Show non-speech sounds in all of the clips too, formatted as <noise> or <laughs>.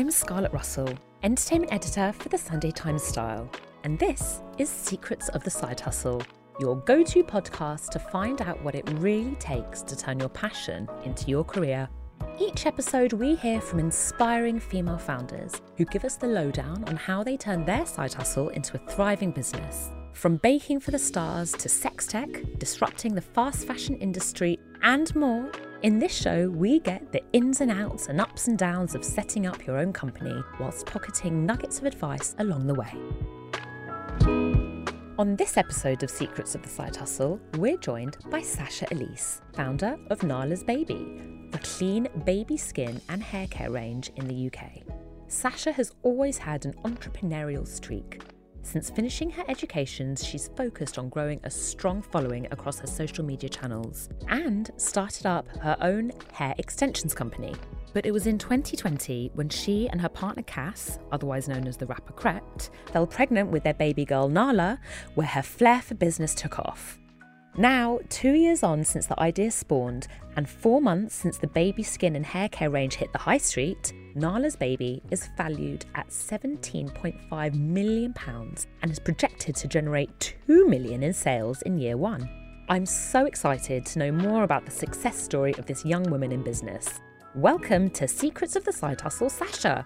I'm Scarlett Russell, entertainment editor for the Sunday Times Style, and this is Secrets of the Side Hustle, your go to podcast to find out what it really takes to turn your passion into your career. Each episode, we hear from inspiring female founders who give us the lowdown on how they turn their side hustle into a thriving business. From baking for the stars to sex tech, disrupting the fast fashion industry, and more, in this show, we get the ins and outs and ups and downs of setting up your own company whilst pocketing nuggets of advice along the way. On this episode of Secrets of the Side Hustle, we're joined by Sasha Elise, founder of Nala's Baby, the clean baby skin and hair care range in the UK. Sasha has always had an entrepreneurial streak. Since finishing her education, she's focused on growing a strong following across her social media channels and started up her own hair extensions company. But it was in 2020 when she and her partner Cass, otherwise known as the rapper Krept, fell pregnant with their baby girl Nala, where her flair for business took off. Now, two years on since the idea spawned, and four months since the baby skin and hair care range hit the high street, Nala's baby is valued at £17.5 million and is projected to generate £2 million in sales in year one. I'm so excited to know more about the success story of this young woman in business. Welcome to Secrets of the Side Hustle, Sasha.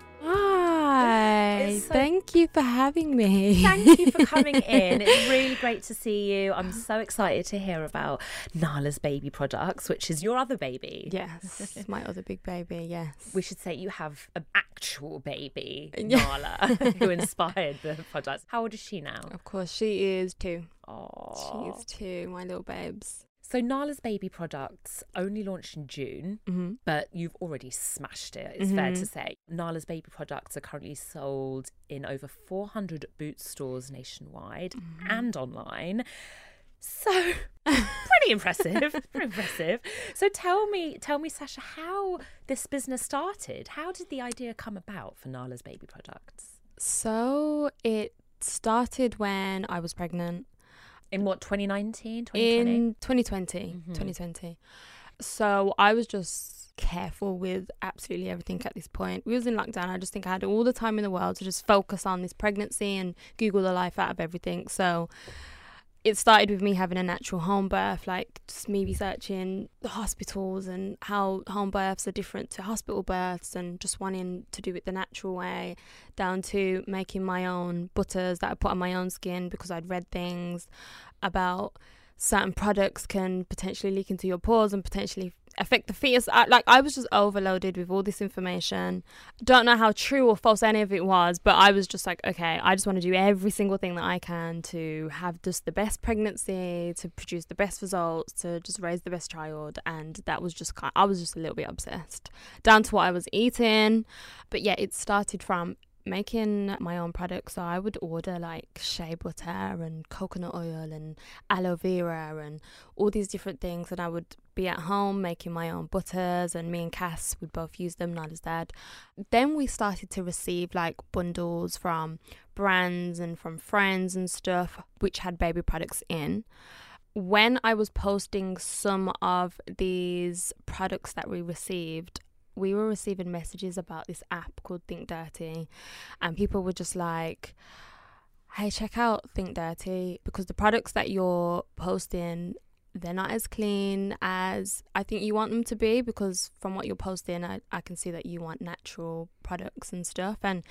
It's so- thank you for having me. Thank you for coming <laughs> in. It's really great to see you. I'm so excited to hear about Nala's baby products, which is your other baby. yes, my other big baby. Yes. We should say you have an actual baby, <laughs> Nala, who inspired the products. How old is she now? Of course, she is two. Oh, She is two, my little babes. So Nala's baby products only launched in June, Mm-hmm. but you've already smashed it. It's fair to say. Nala's baby products are currently sold in over 400 Boots stores nationwide Mm-hmm. and online. So <laughs> pretty impressive, pretty impressive. So tell me, tell me, Sasha, how this business started. How did the idea come about for Nala's baby products? So it started when I was pregnant In what 2019, 2020? in 2020. 2020. Mm-hmm. So I was just careful with absolutely everything at this point. We was in lockdown. I just think I had all the time in the world to just focus on this pregnancy and Google the life out of everything. So it started with me having a natural home birth, like just me researching the hospitals and how home births are different to hospital births, and just wanting to do it the natural way, down to making my own butters that I put on my own skin because I'd read things about certain products can potentially leak into your pores and potentially affect the fetus. I, like I was just overloaded with all this information. Don't know how true or false any of it was, but I was just like, okay, I just want to do every single thing that I can to have just the best pregnancy, to produce the best results, to just raise the best child, and that was just kind. I was just a little bit obsessed, down to what I was eating. But yeah, it started from making my own products so i would order like shea butter and coconut oil and aloe vera and all these different things and i would be at home making my own butters and me and cass would both use them not as dad. Then we started to receive like bundles from brands and from friends and stuff which had baby products in. When i was posting some of these products that we received we were receiving messages about this app called Think Dirty, and people were just like, hey, check out Think Dirty because the products that you're posting they're not as clean as I think you want them to be because from what you're posting, I, I can see that you want natural products and stuff. And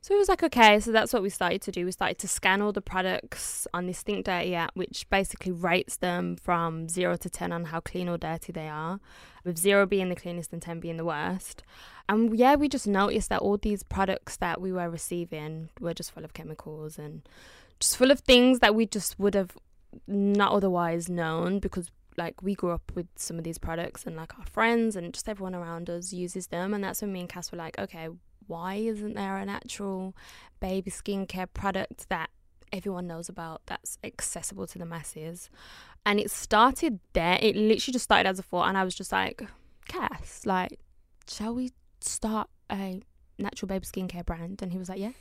so it was like, okay, so that's what we started to do. We started to scan all the products on this Think Dirty app, which basically rates them from zero to 10 on how clean or dirty they are, with zero being the cleanest and 10 being the worst. And yeah, we just noticed that all these products that we were receiving were just full of chemicals and just full of things that we just would have not otherwise known because like we grew up with some of these products and like our friends and just everyone around us uses them. And that's when me and Cass were like okay why isn't there a natural baby skincare product that everyone knows about that's accessible to the masses? And it started there. It literally just started as a thought. And I was just like Cass like shall we start a natural baby skincare brand? And he was like yeah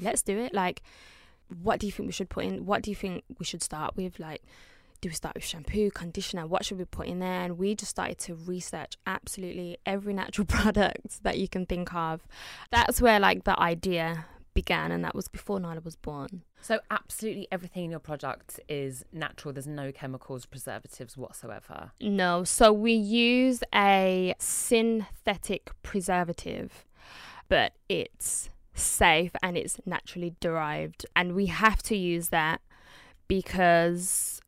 let's do it. Like what do you think we should put in? What do you think we should start with? Like, do we start with shampoo, conditioner? What should we put in there? And we just started to research absolutely every natural <laughs> product that you can think of. That's where like the idea began, and that was before Nala was born. So, absolutely everything in your product is natural. There's no chemicals, preservatives whatsoever. No. So, we use a synthetic preservative, but it's safe and it's naturally derived. And we have to use that because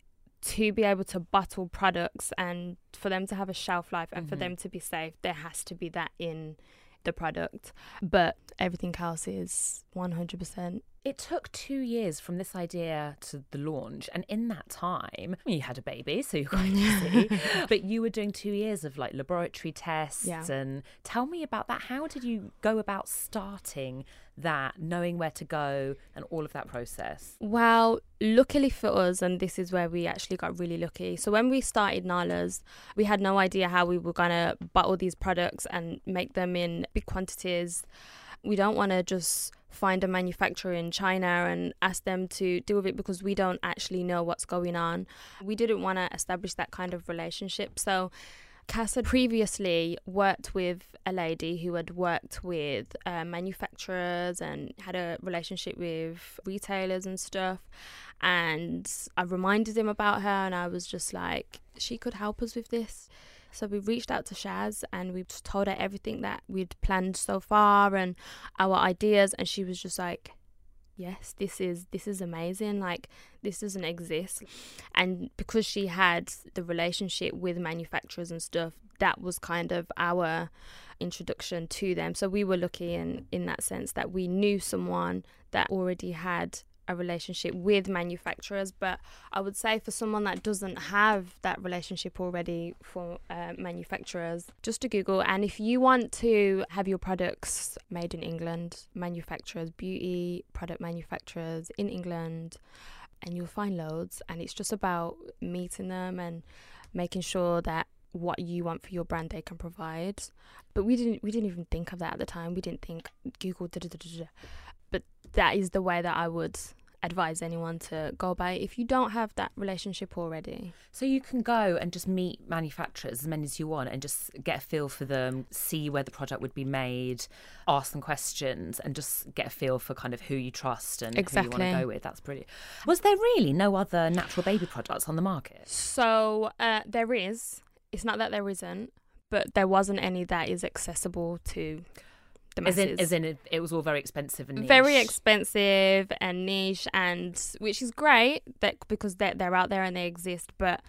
to be able to bottle products and for them to have a shelf life and mm-hmm. for them to be safe, there has to be that in the product. But everything else is 100% it took two years from this idea to the launch, and in that time, you had a baby, so you're quite busy. <laughs> but you were doing two years of like laboratory tests, yeah. and tell me about that. How did you go about starting that, knowing where to go, and all of that process? Well, luckily for us, and this is where we actually got really lucky. So when we started Nala's, we had no idea how we were gonna bottle these products and make them in big quantities. We don't want to just find a manufacturer in China and ask them to deal with it because we don't actually know what's going on. We didn't want to establish that kind of relationship. So Cass had previously worked with a lady who had worked with uh, manufacturers and had a relationship with retailers and stuff. And I reminded him about her, and I was just like, she could help us with this. So we reached out to Shaz and we told her everything that we'd planned so far and our ideas, and she was just like, yes this is this is amazing. Like this doesn't exist. And because she had the relationship with manufacturers and stuff that was kind of our introduction to them. So we were lucky in in that sense that we knew someone that already had a relationship with manufacturers but i would say for someone that doesn't have that relationship already for uh, manufacturers just to google and if you want to have your products made in england manufacturers beauty product manufacturers in england and you'll find loads and it's just about meeting them and making sure that what you want for your brand they can provide. But we didn't we didn't even think of that at the time. We didn't think google da, da, da, that is the way that I would advise anyone to go by if you don't have that relationship already. So you can go and just meet manufacturers as many as you want and just get a feel for them, see where the product would be made, ask them questions and just get a feel for kind of who you trust and exactly. who you want to go with. That's brilliant. Was there really no other natural baby products on the market? So uh, there is. It's not that there isn't, but there wasn't any that is accessible to the masses. As in, as in it, it was all very expensive and niche. Very expensive and niche, and which is great that because they're, they're out there and they exist, but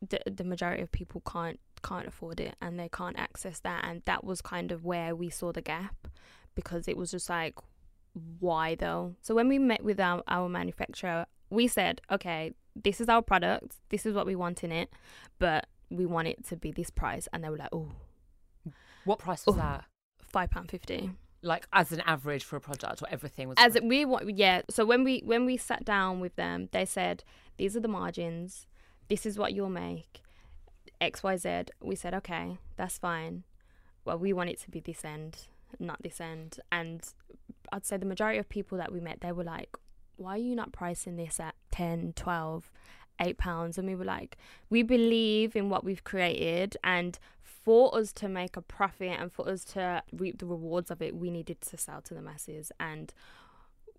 the the majority of people can't can't afford it and they can't access that, and that was kind of where we saw the gap because it was just like why though so when we met with our, our manufacturer we said okay this is our product. This is what we want in it but we want it to be this price. And they were like oh what price was that five pound fifty. Like as an average for a product, or everything was. As it, we want, yeah. So when we when we sat down with them, they said these are the margins. This is what you'll make. X Y Z. We said okay, that's fine. Well, we want it to be this end, not this end. And I'd say the majority of people that we met, they were like, why are you not pricing this at 10, 12, 8 pounds? And we were like, we believe in what we've created and for us to make a profit and for us to reap the rewards of it, we needed to sell to the masses. And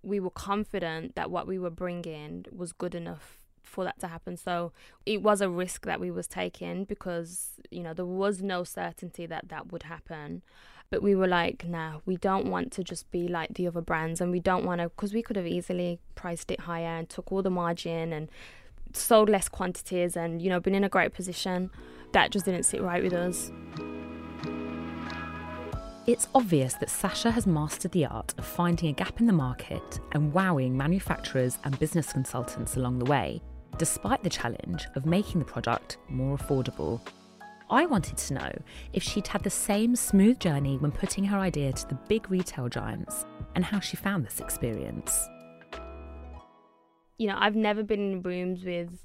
we were confident that what we were bringing was good enough for that to happen. So it was a risk that we was taking because, you know, there was no certainty that that would happen. But we were like, nah, we don't want to just be like the other brands and we don't want to, because we could have easily priced it higher and took all the margin and sold less quantities and, you know, been in a great position. That just didn't sit right with us. It's obvious that Sasha has mastered the art of finding a gap in the market and wowing manufacturers and business consultants along the way, despite the challenge of making the product more affordable. I wanted to know if she'd had the same smooth journey when putting her idea to the big retail giants and how she found this experience. You know, I've never been in rooms with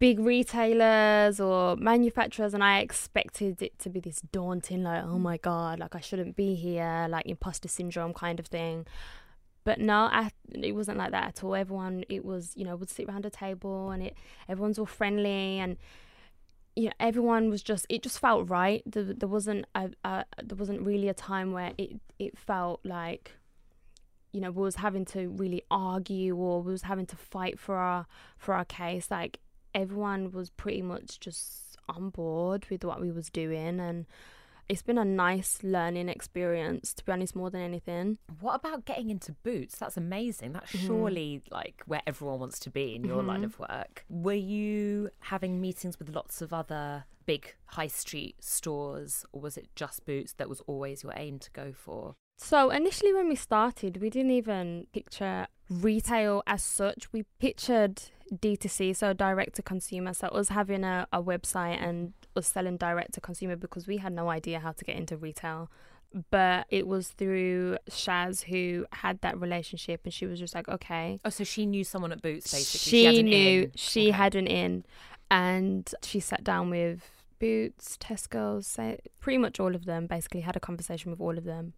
big retailers or manufacturers and I expected it to be this daunting like oh my god like I shouldn't be here like imposter syndrome kind of thing. But no I, it wasn't like that at all. Everyone it was you know would sit around a table and it everyone's all friendly and you know everyone was just it just felt right. There, there wasn't a, a, there wasn't really a time where it it felt like you know we was having to really argue or we was having to fight for our for our case. Like everyone was pretty much just on board with what we was doing and it's been a nice learning experience to be honest more than anything What about getting into boots? That's amazing. That's Mhm. surely like where everyone wants to be in your line Mhm. of work. Were you having meetings with lots of other big high street stores, or was it just boots that was always your aim to go for? So initially, when we started, we didn't even picture retail as such. We pictured D2C, so direct to consumer. So us having a, a website and us selling direct to consumer because we had no idea how to get into retail. But it was through Shaz who had that relationship, and she was just like, okay. Oh, so she knew someone at Boots basically. She, an knew in. she Okay. had an in, and she sat down with Boots, Tesco's, say, pretty much all of them. Basically, had a conversation with all of them.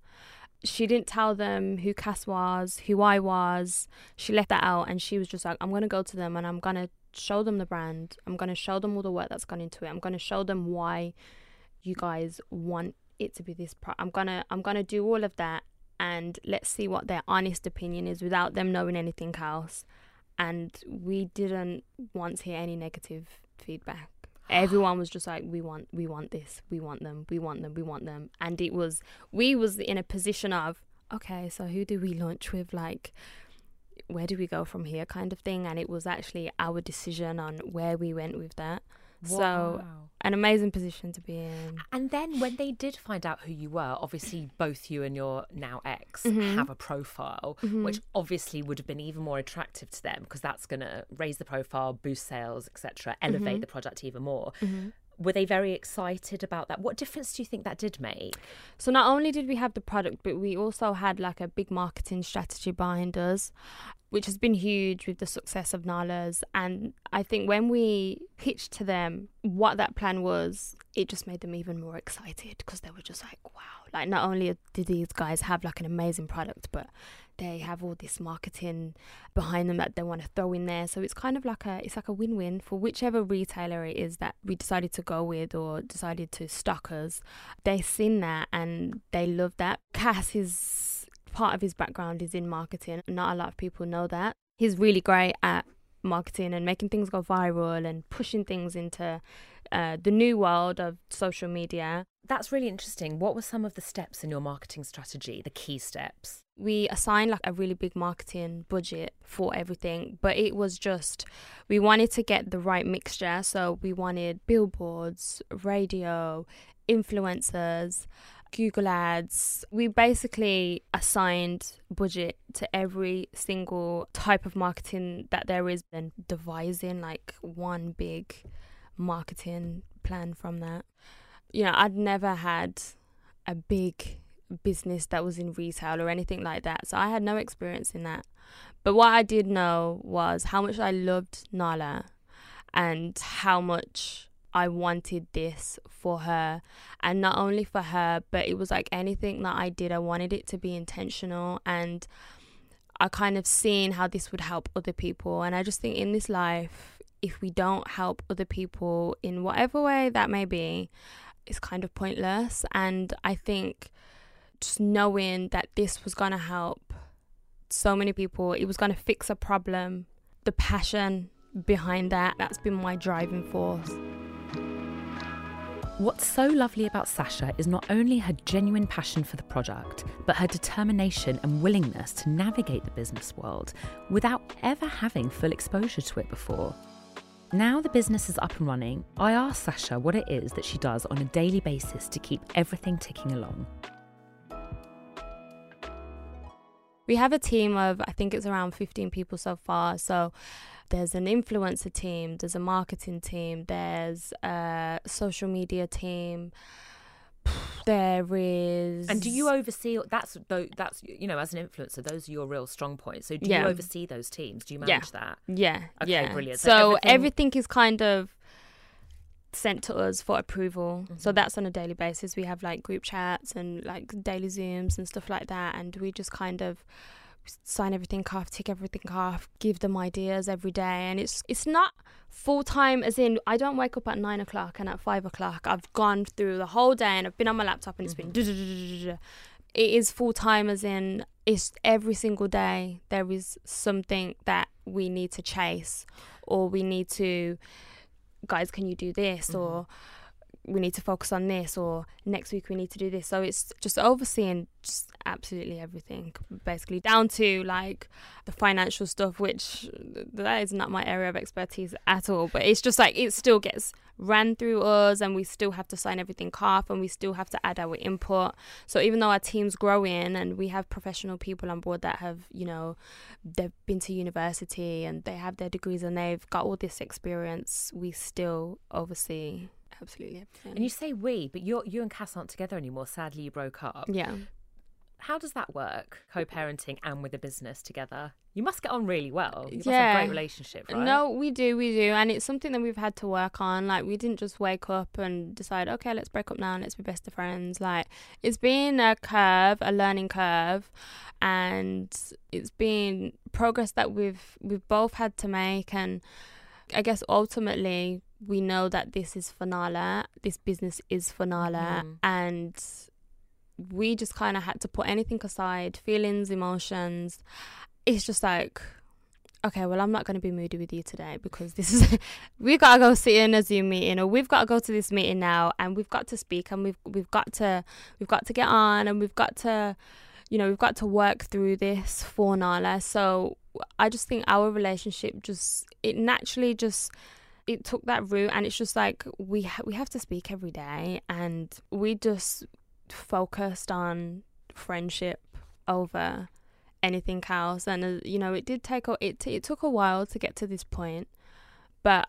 She didn't tell them who Cass was, who I was. She left that out, and she was just like, "I'm gonna go to them, and I'm gonna show them the brand. I'm gonna show them all the work that's gone into it. I'm gonna show them why you guys want it to be this. Pro- I'm gonna, I'm gonna do all of that." And let's see what their honest opinion is without them knowing anything else and we didn't once hear any negative feedback. Everyone was just like, "We want, we want this, we want them, we want them, we want them," and it was we was in a position of, okay, so who do we launch with? Like, where do we go from here, kind of thing. And it was actually our decision on where we went with that. So an amazing position to be in. And then when they did find out who you were, obviously both you and your now ex Mhm. have a profile, Mhm. which obviously would have been even more attractive to them because that's going to raise the profile, boost sales, etc., elevate Mhm. the product even more. Were they very excited about that? What difference do you think that did make? So not only did we have the product, but we also had like a big marketing strategy behind us, which has been huge with the success of Nala's. And I think when we pitched to them what that plan was, it just made them even more excited because they were just like, wow, like not only did these guys have like an amazing product, but they have all this marketing behind them that they want to throw in there. So it's kind of like a it's like a win-win for whichever retailer it is that we decided to go with or decided to stock us. They've seen that and they love that. Cass is part of his background is in marketing. Not a lot of people know that. He's really great at marketing and making things go viral and pushing things into uh, the new world of social media. That's really interesting. What were some of the steps in your marketing strategy, the key steps? we assigned like a really big marketing budget for everything but it was just we wanted to get the right mixture so we wanted billboards radio influencers google ads we basically assigned budget to every single type of marketing that there is and devising like one big marketing plan from that you know i'd never had a big business that was in retail or anything like that. So I had no experience in that. But what I did know was how much I loved Nala and how much I wanted this for her. And not only for her, but it was like anything that I did, I wanted it to be intentional. And I kind of seen how this would help other people. And I just think in this life, if we don't help other people in whatever way that may be, is kind of pointless. And I think just knowing that this was going to help so many people, it was going to fix a problem, the passion behind that, that's been my driving force. What's so lovely about Sasha is not only her genuine passion for the product, but her determination and willingness to navigate the business world without ever having full exposure to it before. Now the business is up and running, I asked Sasha what it is that she does on a daily basis to keep everything ticking along. We have a team of, I think it's around 15 people so far. So there's an influencer team, there's a marketing team, there's a social media team. There is. And do you oversee that's though that's you know as an influencer those are your real strong points. So do Yeah. you oversee those teams? Do you manage that? Yeah. Okay, yeah. brilliant. So So, everything- everything... is kind of sent to us for approval. So Mm-hmm. that's on a daily basis. We have like group chats and like daily Zooms and stuff like that. And we just kind of sign everything off, tick everything off, give them ideas every day. And it's it's not full time as in I don't wake up at nine o'clock and at five o'clock I've gone through the whole day and I've been on my laptop and it's been Mm-hmm. it is full time as in it's every single day there is something that we need to chase or we need to guys can you do this or we need to focus on this or next week we need to do this. So it's just overseeing just absolutely everything basically down to like the financial stuff which that is not my area of expertise at all. But it's just like it still gets ran through us and we still have to sign everything off and we still have to add our input. So even though our team's growing and we have professional people on board that have you know they've been to university and they have their degrees and they've got all this experience we still oversee absolutely And you say we, but you you and Cass aren't together anymore. Sadly, you broke up. yeah How does that work? Co-parenting and with a business together. You must get on really well. You must have Yeah. a great relationship, right? No, we do, we do, and it's something that we've had to work on. Like, we didn't just wake up and decide, okay, let's break up now, and let's be best of friends. Like, it's been a curve, a learning curve, and it's been progress that we've we've both had to make. And I guess ultimately, we know that this is for Nala. This business is for Nala, Mhm. and we just kind of had to put anything aside, feelings, emotions. It's just like okay, well, I'm not going to be moody with you today because this is we got to go sit in a Zoom meeting or we've got to go to this meeting now and we've got to speak and we've we've got to we've got to get on and we've got to you know we've got to work through this for Nala. So I just think our relationship just it naturally just it took that route and it's just like we ha- we have to speak every day and we just focused on friendship over anything else. And uh, you know it did take a, it it took a while to get to this point but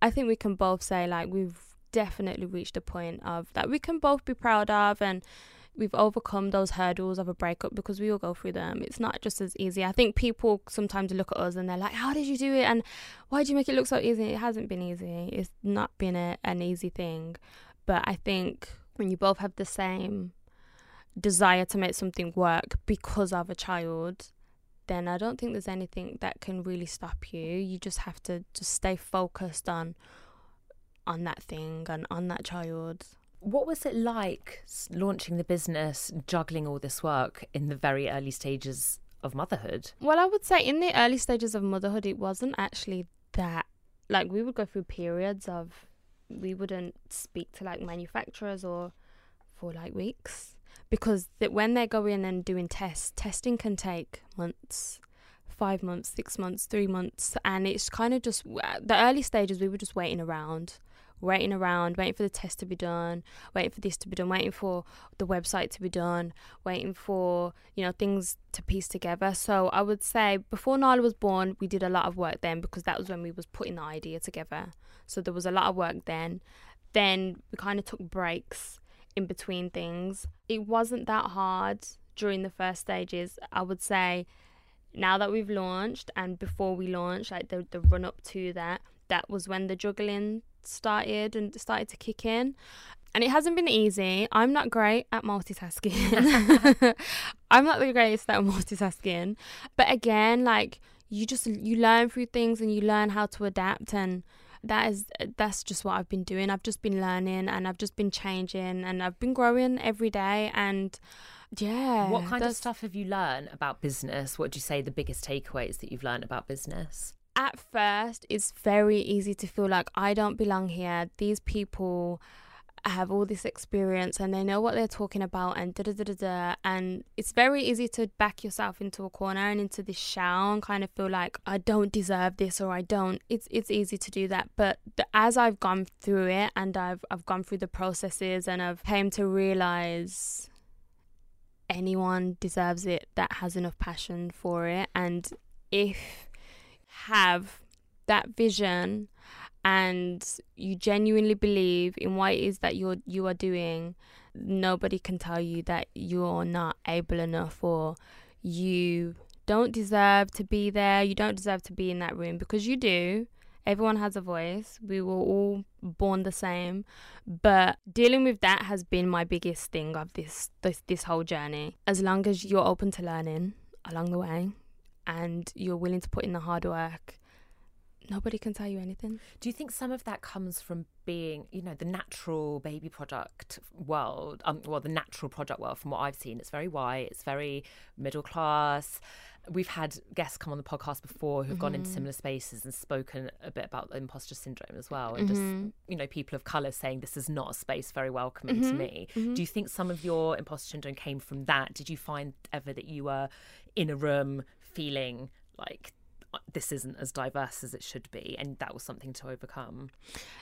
i think we can both say like we've definitely reached a point of that we can both be proud of and we've overcome those hurdles of a breakup because we all go through them. It's not just as easy. I think people sometimes look at us and they're like how did you do it? And why did you make it look so easy? It hasn't been easy. It's not been a, an easy thing. But i think when you both have the same desire to make something work because of a child, then I don't think there's anything that can really stop you. You just have to just stay focused on on that thing and on that child. What was it like launching the business, juggling all this work in the very early stages of motherhood? Well, I would say in the early stages of motherhood, it wasn't actually that. Like, we would go through periods of we wouldn't speak to like manufacturers or for like weeks because that when they go in and doing tests, testing can take months, five months, six months, three months, and it's kind of just the early stages. We were just waiting around, waiting around, waiting for the test to be done, waiting for this to be done, waiting for the website to be done, waiting for you know things to piece together. So I would say before Nala was born, we did a lot of work then because that was when we was putting the idea together. So there was a lot of work then. Then we kind of took breaks in between things. It wasn't that hard during the first stages. I would say now that we've launched and before we launched, like the the run up to that, that was when the juggling started and started to kick in. And it hasn't been easy. I'm not great at multitasking. <laughs> I'm not the greatest at multitasking. But again, like you just you learn through things and you learn how to adapt and that is that's just what I've been doing. I've just been learning and I've just been changing and I've been growing every day and yeah. What kind of stuff have you learned about business? What do you say the biggest takeaways that you've learned about business? At first it's very easy to feel like I don't belong here. These people have all this experience and they know what they're talking about and da da da da da. And it's very easy to back yourself into a corner and into this shell and kind of feel like I don't deserve this or I don't it's it's easy to do that. But the, as I've gone through it and I've I've gone through the processes and I've came to realize anyone deserves it that has enough passion for it. And if have that vision and you genuinely believe in what it is that you're you are doing nobody can tell you that you're not able enough or you don't deserve to be there you don't deserve to be in that room because you do. Everyone has a voice. We were all born the same. But dealing with that has been my biggest thing of this this, this whole journey. As long as you're open to learning along the way and you're willing to put in the hard work nobody can tell you anything Do you think some of that comes from being, you know, the natural baby product world? Um, well, the natural product world, from what I've seen, it's very white, it's very middle class. We've had guests come on the podcast before who've gone into mm-hmm. similar spaces and spoken a bit about imposter syndrome as well, and just mm-hmm. you know, people of color saying this is not a space very welcoming to mm-hmm. me. Do you think some of your imposter syndrome came from that? Did you find ever that you were in a room feeling like uh, this isn't as diverse as it should be, and that was something to overcome?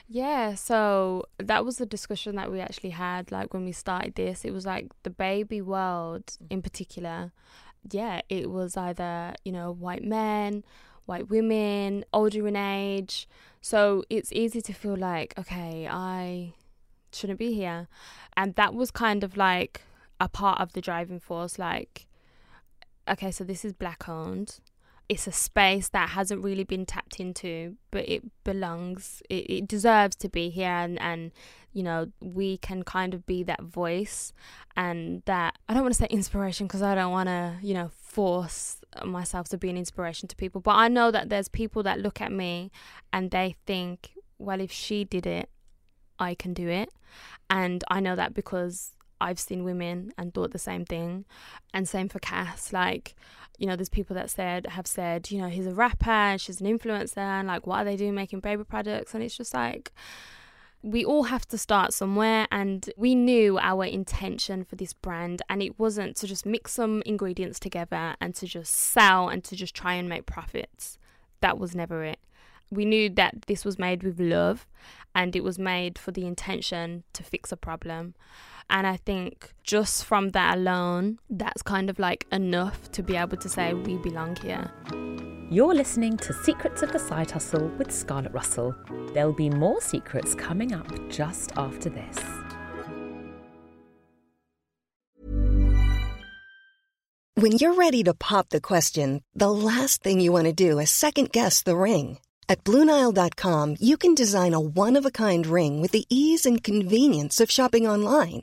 Yeah, so that was the discussion that we actually had like when we started this. It was like the baby world in particular. Yeah, it was either, you know, white men, white women, older in age. So it's easy to feel like, okay, I shouldn't be here. And that was kind of like a part of the driving force like okay, so this is black owned it's a space that hasn't really been tapped into, but it belongs. It, it deserves to be here, and and you know we can kind of be that voice and that I don't want to say inspiration because I don't want to you know force myself to be an inspiration to people, but I know that there's people that look at me and they think, well, if she did it, I can do it, and I know that because I've seen women and thought the same thing. And same for Cass. Like, you know, there's people that said have said, you know, he's a rapper and she's an influencer and like what are they doing making baby products? And it's just like we all have to start somewhere and we knew our intention for this brand and it wasn't to just mix some ingredients together and to just sell and to just try and make profits. That was never it. We knew that this was made with love and it was made for the intention to fix a problem. And I think just from that alone, that's kind of like enough to be able to say we belong here. You're listening to Secrets of the Side Hustle with Scarlett Russell. There'll be more secrets coming up just after this. When you're ready to pop the question, the last thing you want to do is second guess the ring. At Bluenile.com, you can design a one of a kind ring with the ease and convenience of shopping online.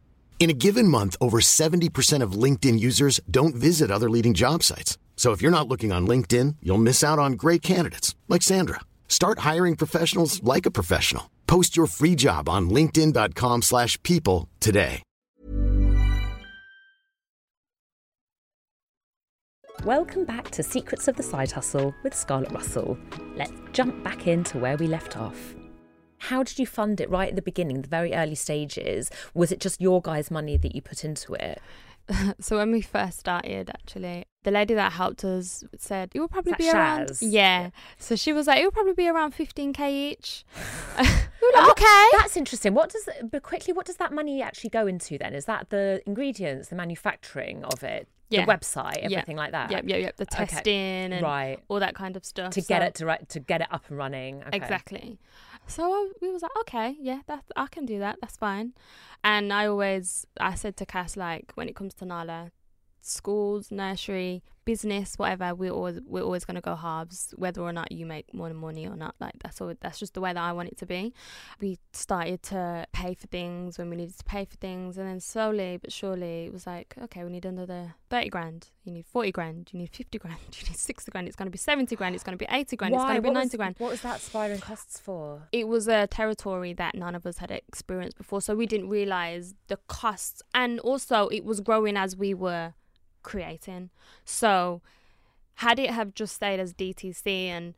In a given month, over 70% of LinkedIn users don't visit other leading job sites. So if you're not looking on LinkedIn, you'll miss out on great candidates like Sandra. Start hiring professionals like a professional. Post your free job on linkedin.com/people today. Welcome back to Secrets of the Side Hustle with Scarlett Russell. Let's jump back into where we left off. How did you fund it right at the beginning, the very early stages? Was it just your guys' money that you put into it? <laughs> so when we first started, actually, the lady that helped us said it will probably be that around. Shaz? Yeah. So she was like, it will probably be around 15k each. <laughs> we like, okay. That's interesting. What does, but quickly, what does that money actually go into then? Is that the ingredients, the manufacturing of it, Yeah. the website, Yeah. everything like that? Yep, yep, yep. The Okay. testing and Right. all that kind of stuff. To get it to right, to get it up and running. Okay. Exactly. So I, we was like, okay, yeah, that I can do that. That's fine. And I always, I said to Cass, like, when it comes to Nala, schools, nursery, business, whatever, we're always we're always gonna go halves, whether or not you make more than money or not. Like that's all. That's just the way that I want it to be. We started to pay for things when we needed to pay for things, and then slowly but surely it was like, okay, we need another thirty grand. You need forty grand. You need fifty grand. <laughs> You need sixty grand. It's gonna be seventy grand. It's gonna be eighty grand. It's gonna be What ninety was, grand. What was that spiraling costs for? It was a territory that none of us had experienced before, so we didn't realize the costs, and also it was growing as we were creating. So, had it have just stayed as DTC, and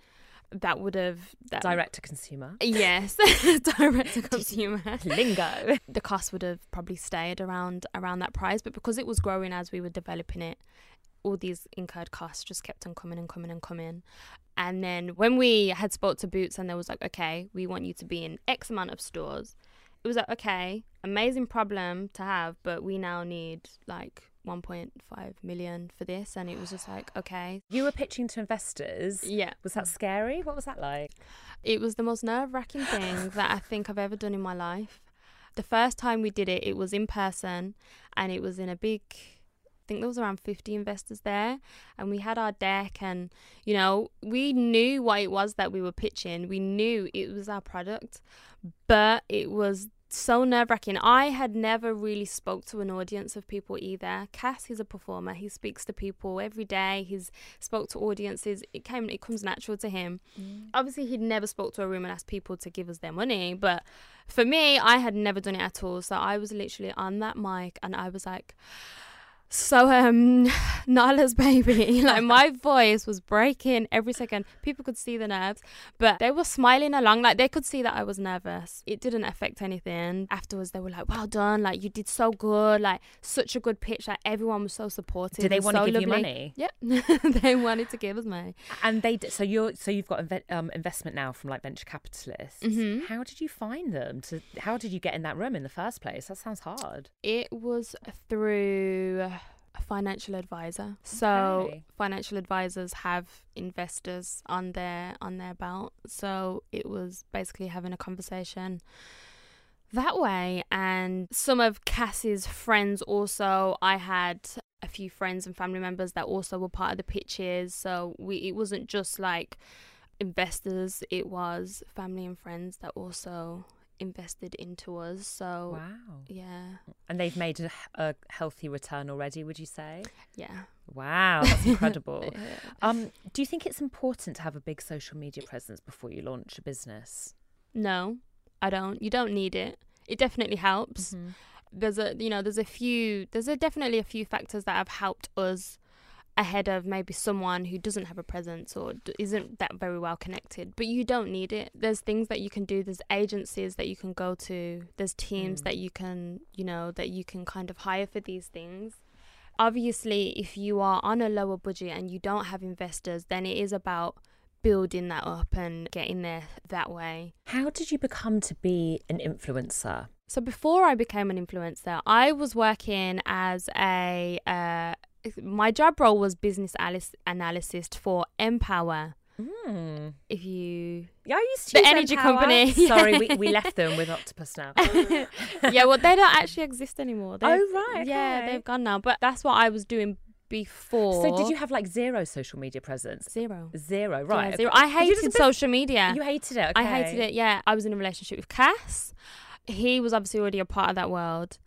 that would have that, Direct to consumer. Yes, <laughs> direct to consumer Lingo. The cost would have probably stayed around around that price, but because it was growing as we were developing it, all these incurred costs just kept on coming and coming and coming. And then when we had spoke to Boots and there was like, okay, we want you to be in X amount of stores, it was like, okay, amazing problem to have, but we now need like 1.5 million for this. And it was just like, <gasps> okay. You were pitching to investors. Yeah. Was that scary? What was that like? It was the most nerve wracking thing <laughs> that I think I've ever done in my life. The first time we did it, it was in person and it was in a big, I think there was around 50 investors there. And we had our deck and, you know, we knew what it was that we were pitching. We knew it was our product, but it was so nerve wracking. I had never really spoke to an audience of people either. Cass, he's a performer. He speaks to people every day. He's spoke to audiences. It came. It comes natural to him. Mm. Obviously, he'd never spoke to a room and asked people to give us their money. But for me, I had never done it at all. So I was literally on that mic and I was like. So um <laughs> Nala's baby, <laughs> like my voice was breaking every second. People could see the nerves, but they were smiling along, like they could see that I was nervous. It didn't affect anything. Afterwards they were like, Well done, like you did so good, like such a good pitch, like everyone was so supportive. Did they want to so give you money? Yep. <laughs> they wanted to give us money. And they did, so you're so you've got inve- um, investment now from like venture capitalists. Mhm. How did you find them? To how did you get in that room in the first place? That sounds hard. It was through a financial advisor. So Okay. financial advisors have investors on their on their belt. So it was basically having a conversation that way and some of Cass's friends also I had a few friends and family members that also were part of the pitches. So we it wasn't just like investors, it was family and friends that also invested into us. So Wow. yeah. And they've made a, a healthy return already. Would you say? Yeah. Wow, that's <laughs> incredible. Yeah. um, do you think it's important to have a big social media presence before you launch a business? No, I don't. You don't need it. It definitely helps. Mm-hmm. There's a you know there's a few there's a definitely a few factors that have helped us ahead of maybe someone who doesn't have a presence or d- isn't that very well connected but you don't need it there's things that you can do there's agencies that you can go to there's teams Mm. that you can you know that you can kind of hire for these things obviously if you are on a lower budget and you don't have investors then it is about building that up and getting there that way How did you become to be an influencer? so before I became an influencer, I was working as a uh, my job role was business analyst for npower. Mm. If you Yeah, I used to The energy npower. company. <laughs> Sorry, we, we left them with Octopus now. <laughs> yeah, well, they don't actually exist anymore. They've- Oh, right, Yeah, okay. they've gone now. But that's what I was doing before. So did you have like zero social media presence? zero? Zero, Yeah, right? zero. I Did you just hated bit- social media. You hated it. I hated it. Yeah, I was in a relationship with Cass. He was obviously already a part of that world,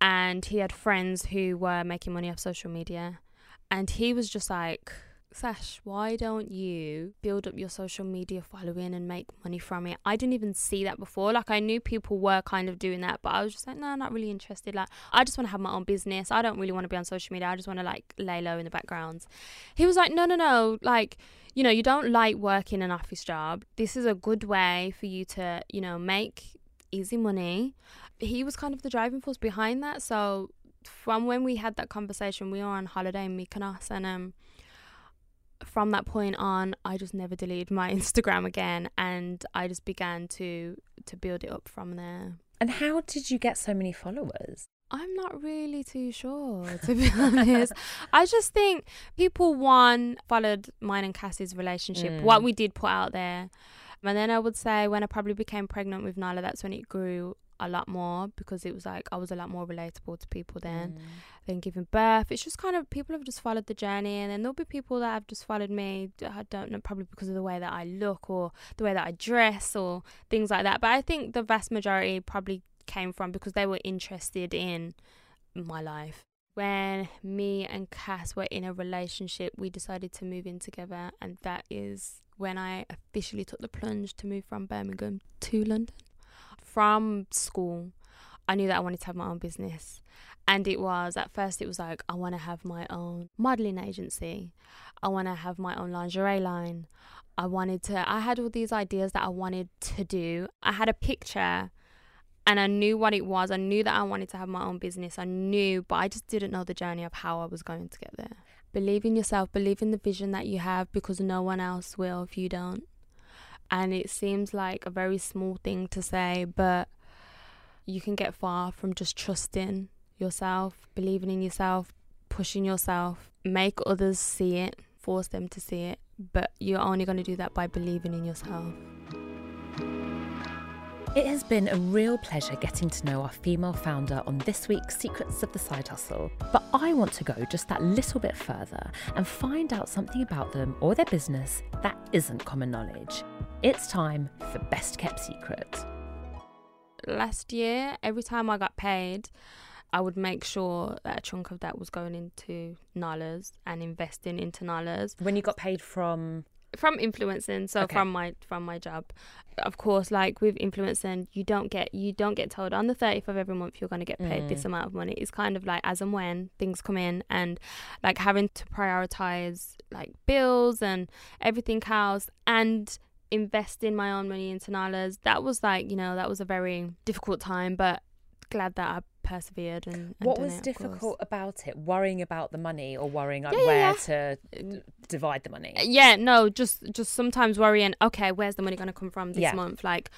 and he had friends who were making money off social media, and he was just like, Sash, why don't you build up your social media following and make money from it? I didn't even see that before. Like, I knew people were kind of doing that, but I was just like, no, I'm not really interested. Like, I just want to have my own business. I don't really want to be on social media. I just want to, like, lay low in the background. He was like, no, no, no. Like, you know, you don't like working an office job. This is a good way for you to, you know, make easy money. He was kind of the driving force behind that. So, from when we had that conversation, we were on holiday in Mykonos, and um, from that point on, I just never deleted my <laughs> Instagram again, and I just began to to build it up from there. And how did you get so many followers? I'm not really too sure, to be <laughs> honest. I just think people one followed mine and Cass's relationship, Mm. what we did put out there, and then I would say when I probably became pregnant with Nala, that's when it grew a lot more because it was like I was a lot more relatable to people then. Mm. Then giving birth, it's just kind of people have just followed the journey, and then there'll be people that have just followed me. I don't know, probably because of the way that I look or the way that I dress or things like that. But I think the vast majority probably came from because they were interested in my life. When me and Cass were in a relationship, we decided to move in together, and that is when I officially took the plunge to move from Birmingham to London. From school, I knew that I wanted to have my own business. And it was, at first, it was like, I want to have my own modeling agency. I want to have my own lingerie line. I wanted to, I had all these ideas that I wanted to do. I had a picture and I knew what it was. I knew that I wanted to have my own business. I knew, but I just didn't know the journey of how I was going to get there. Believe in yourself, believe in the vision that you have because no one else will if you don't. And it seems like a very small thing to say, but you can get far from just trusting yourself, believing in yourself, pushing yourself, make others see it, force them to see it. But you're only going to do that by believing in yourself. It has been a real pleasure getting to know our female founder on this week's Secrets of the Side Hustle. But I want to go just that little bit further and find out something about them or their business that isn't common knowledge. It's time for Best Kept Secret. last year, every time I got paid, I would make sure that a chunk of that was going into Nala's and investing into Nala's When you got paid from. From influencing. So Okay. from my from my job, of course, like with influencing, you don't get you don't get told on the thirtieth of every month you're going to get paid this Mm. amount of money. It's kind of like as and when things come in, and like having to prioritize like bills and everything else, and investing my own money into Nala's. That was like you know that was a very difficult time, but glad that I persevered and, and What done was it, of course. difficult about it? Worrying about the money or worrying like Yeah, yeah, where yeah. to d- divide the money? Yeah, no, just just sometimes worrying. Okay, where's the money going to come from this Yeah. month? Like,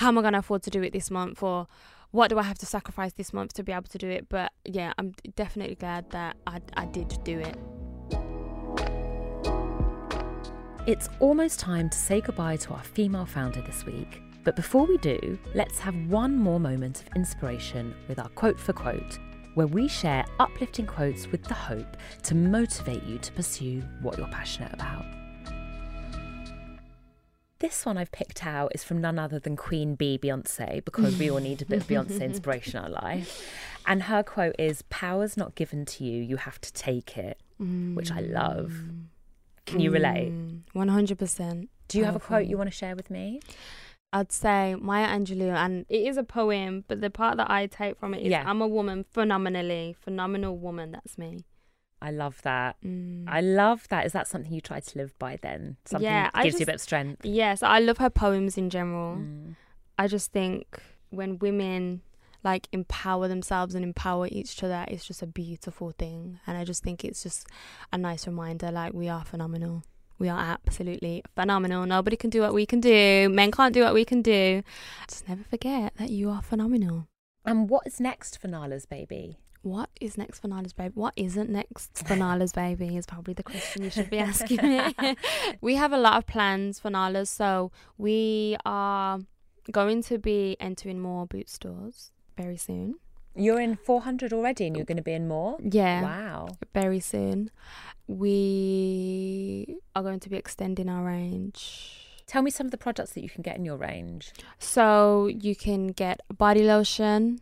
how am I going to afford to do it this month, or what do I have to sacrifice this month to be able to do it? But yeah, I'm definitely glad that I I did do it. It's almost time to say goodbye to our female founder this week. But before we do, let's have one more moment of inspiration with our quote for quote, where we share uplifting quotes with the hope to motivate you to pursue what you're passionate about. This one I've picked out is from none other than Queen Bee Beyonce, because we all need a bit of Beyonce <laughs> inspiration in our life. And her quote is Power's not given to you, you have to take it, which I love. Can you relate? Mm, One hundred percent. Do you have a quote you want to share with me? I'd say Maya Angelou, and it is a poem, but the part that I take from it is Yeah. I'm a woman, phenomenally, phenomenal woman. That's me. I love that. Mm. I love that. Is that something you try to live by then? Something Yeah, that I gives you a just- bit of strength. Yes, I love her poems in general. Mm. I just think when women like empower themselves and empower each other, it's just a beautiful thing. And I just think it's just a nice reminder like we are phenomenal. We are absolutely phenomenal. Nobody can do what we can do. Men can't do what we can do. Just never forget that you are phenomenal. And what is next for Nala's baby? What is next for Nala's baby? What isn't next for Nala's baby is probably the question you should be asking me. <laughs> we have a lot of plans for Nala's, so we are going to be entering more Boots stores very soon. You're in 400 already and you're going to be in more? Yeah. Wow. Very soon. We are going to be extending our range. Tell me some of the products that you can get in your range. So you can get a body lotion,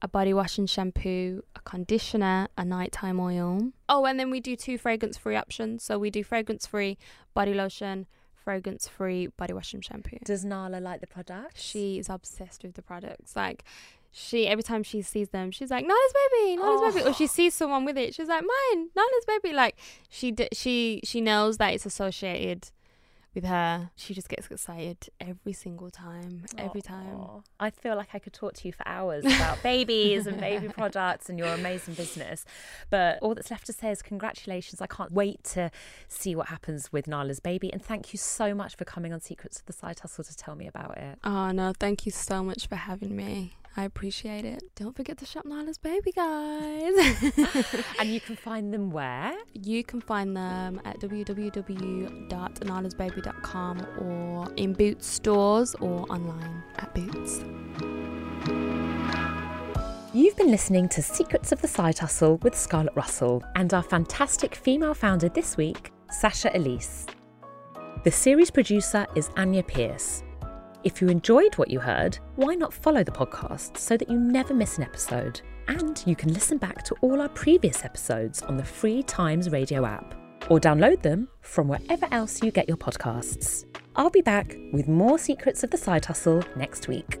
a body wash and shampoo, a conditioner, a nighttime oil. Oh, and then we do two fragrance free options. So we do fragrance free body lotion, fragrance free body wash and shampoo. Does Nala like the product? She is obsessed with the products. Like, she every time she sees them, she's like Nala's baby, Nala's baby, or she oh. sees someone with it, she's like mine, Nala's baby. Like she d- she she knows that it's associated with her. She just gets excited every single time, every time. I feel like I could talk to you for hours about <laughs> babies and baby products and your amazing business. But all that's left to say is congratulations. I can't wait to see what happens with Nala's baby. And thank you so much for coming on Secrets of the Side Hustle to tell me about it. Oh no, thank you so much for having me. I appreciate it. Don't forget to shop Nala's baby, guys. <laughs> and you can find them where? You can find them at www.nalasbaby.com or in Boots stores or online at Boots. You've been listening to Secrets of the Side Hustle with Scarlett Russell and our fantastic female founder this week, Sasha Elise. The series producer is Anya Pierce. If you enjoyed what you heard, why not follow the podcast so that you never miss an episode? And you can listen back to all our previous episodes on the free Times Radio app or download them from wherever else you get your podcasts. I'll be back with more Secrets of the Side Hustle next week.